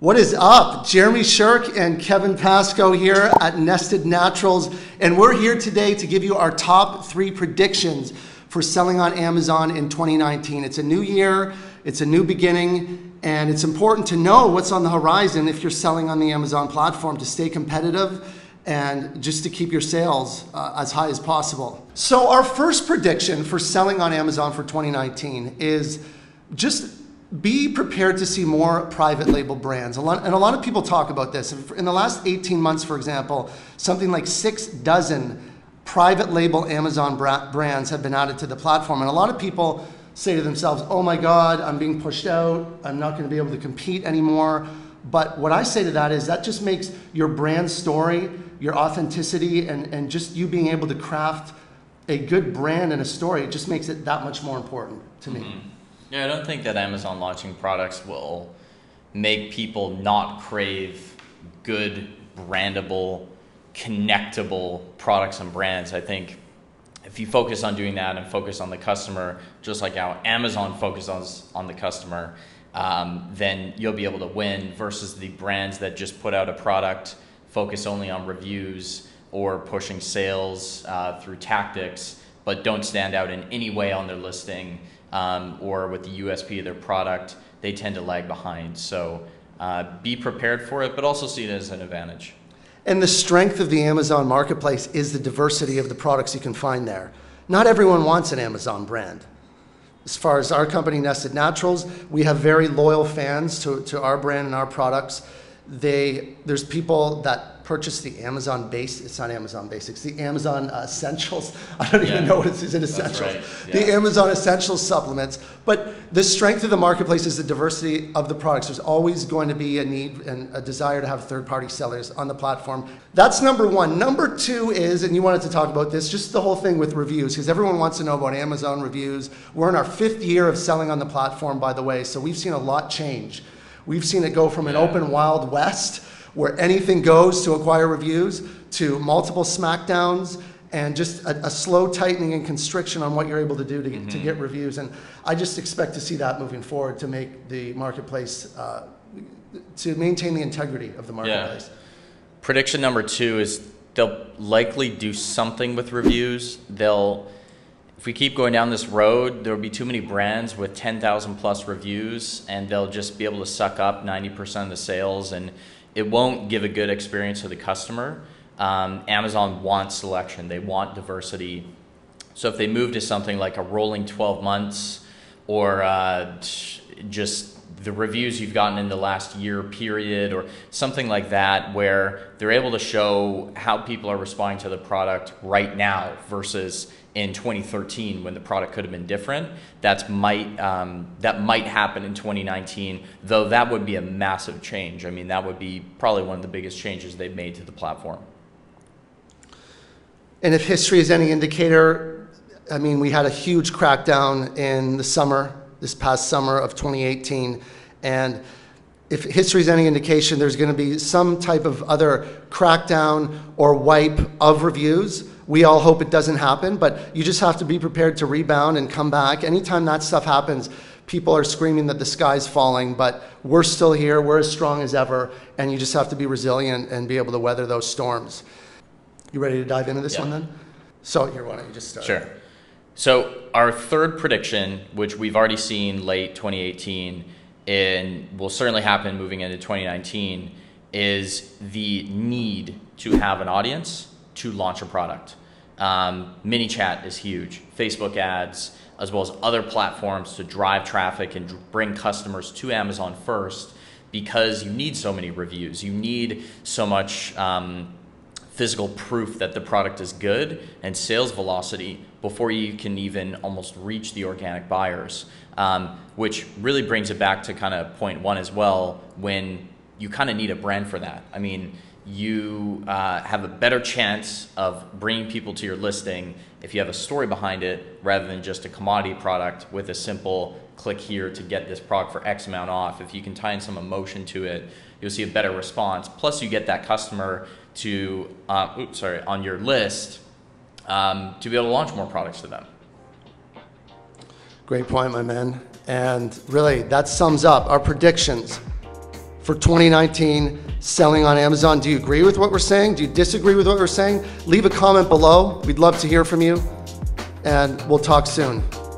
What is up? Jeremy Shirk and Kevin Pasco here at Nested Naturals, and we're here today to give you our top three predictions for selling on Amazon in 2019. It's a new year, it's a new beginning, and it's important to know what's on the horizon if you're selling on the Amazon platform to stay competitive and just to keep your sales uh, as high as possible. So, our first prediction for selling on Amazon for 2019 is just be prepared to see more private label brands. A lot, and a lot of people talk about this. In the last 18 months, for example, something like six dozen private label Amazon brands have been added to the platform. And a lot of people say to themselves, oh my God, I'm being pushed out. I'm not going to be able to compete anymore. But what I say to that is that just makes your brand story, your authenticity, and, and just you being able to craft a good brand and a story, it just makes it that much more important to me. Mm-hmm. Yeah, I don't think that Amazon launching products will make people not crave good, brandable, connectable products and brands. I think if you focus on doing that and focus on the customer, just like how Amazon focuses on the customer, um, then you'll be able to win versus the brands that just put out a product, focus only on reviews or pushing sales uh, through tactics, but don't stand out in any way on their listing um, or with the USP of their product, they tend to lag behind. So uh, be prepared for it, but also see it as an advantage. And the strength of the Amazon marketplace is the diversity of the products you can find there. Not everyone wants an Amazon brand. As far as our company, Nested Naturals, we have very loyal fans to, to our brand and our products. They, there's people that purchase the Amazon base. It's not Amazon Basics. The Amazon uh, Essentials. I don't yeah. even know what it is in Essentials. Right. Yeah. The Amazon Essentials supplements. But the strength of the marketplace is the diversity of the products. There's always going to be a need and a desire to have third-party sellers on the platform. That's number one. Number two is, and you wanted to talk about this, just the whole thing with reviews, because everyone wants to know about Amazon reviews. We're in our fifth year of selling on the platform, by the way, so we've seen a lot change. We've seen it go from an open wild west where anything goes to acquire reviews, to multiple smackdowns, and just a, a slow tightening and constriction on what you're able to do to, mm-hmm. to get reviews. And I just expect to see that moving forward to make the marketplace, uh, to maintain the integrity of the marketplace. Yeah. Prediction number two is they'll likely do something with reviews. They'll, if we keep going down this road, there will be too many brands with 10,000 plus reviews, and they'll just be able to suck up 90% of the sales and it won't give a good experience to the customer. Um, Amazon wants selection, they want diversity. So if they move to something like a rolling 12 months or uh, just the reviews you've gotten in the last year period or something like that where they're able to show how people are responding to the product right now versus in 2013 when the product could have been different. That's might um, that might happen in 2019, though that would be a massive change. I mean, that would be probably one of the biggest changes they've made to the platform. And if history is any indicator, I mean, we had a huge crackdown in the summer, this past summer of 2018, and if history is any indication, there's going to be some type of other crackdown or wipe of reviews we all hope it doesn't happen, but you just have to be prepared to rebound and come back. Anytime that stuff happens, people are screaming that the sky's falling, but we're still here, we're as strong as ever, and you just have to be resilient and be able to weather those storms. You ready to dive into this yeah. one then? So, here, why don't you just start? Sure. So, our third prediction, which we've already seen late 2018 and will certainly happen moving into 2019, is the need to have an audience to launch a product. Um, chat is huge, Facebook ads, as well as other platforms to drive traffic and bring customers to Amazon first because you need so many reviews. You need so much um, physical proof that the product is good and sales velocity before you can even almost reach the organic buyers. Um, which really brings it back to kind of point one as well when you kind of need a brand for that. I mean, you uh, have a better chance of bringing people to your listing if you have a story behind it rather than just a commodity product with a simple click here to get this product for X amount off. If you can tie in some emotion to it, you'll see a better response. Plus, you get that customer to, uh, oops, sorry, on your list um, to be able to launch more products to them. Great point, my man. And really, that sums up our predictions for 2019 selling on Amazon. Do you agree with what we're saying? Do you disagree with what we're saying? Leave a comment below. We'd love to hear from you, and we'll talk soon.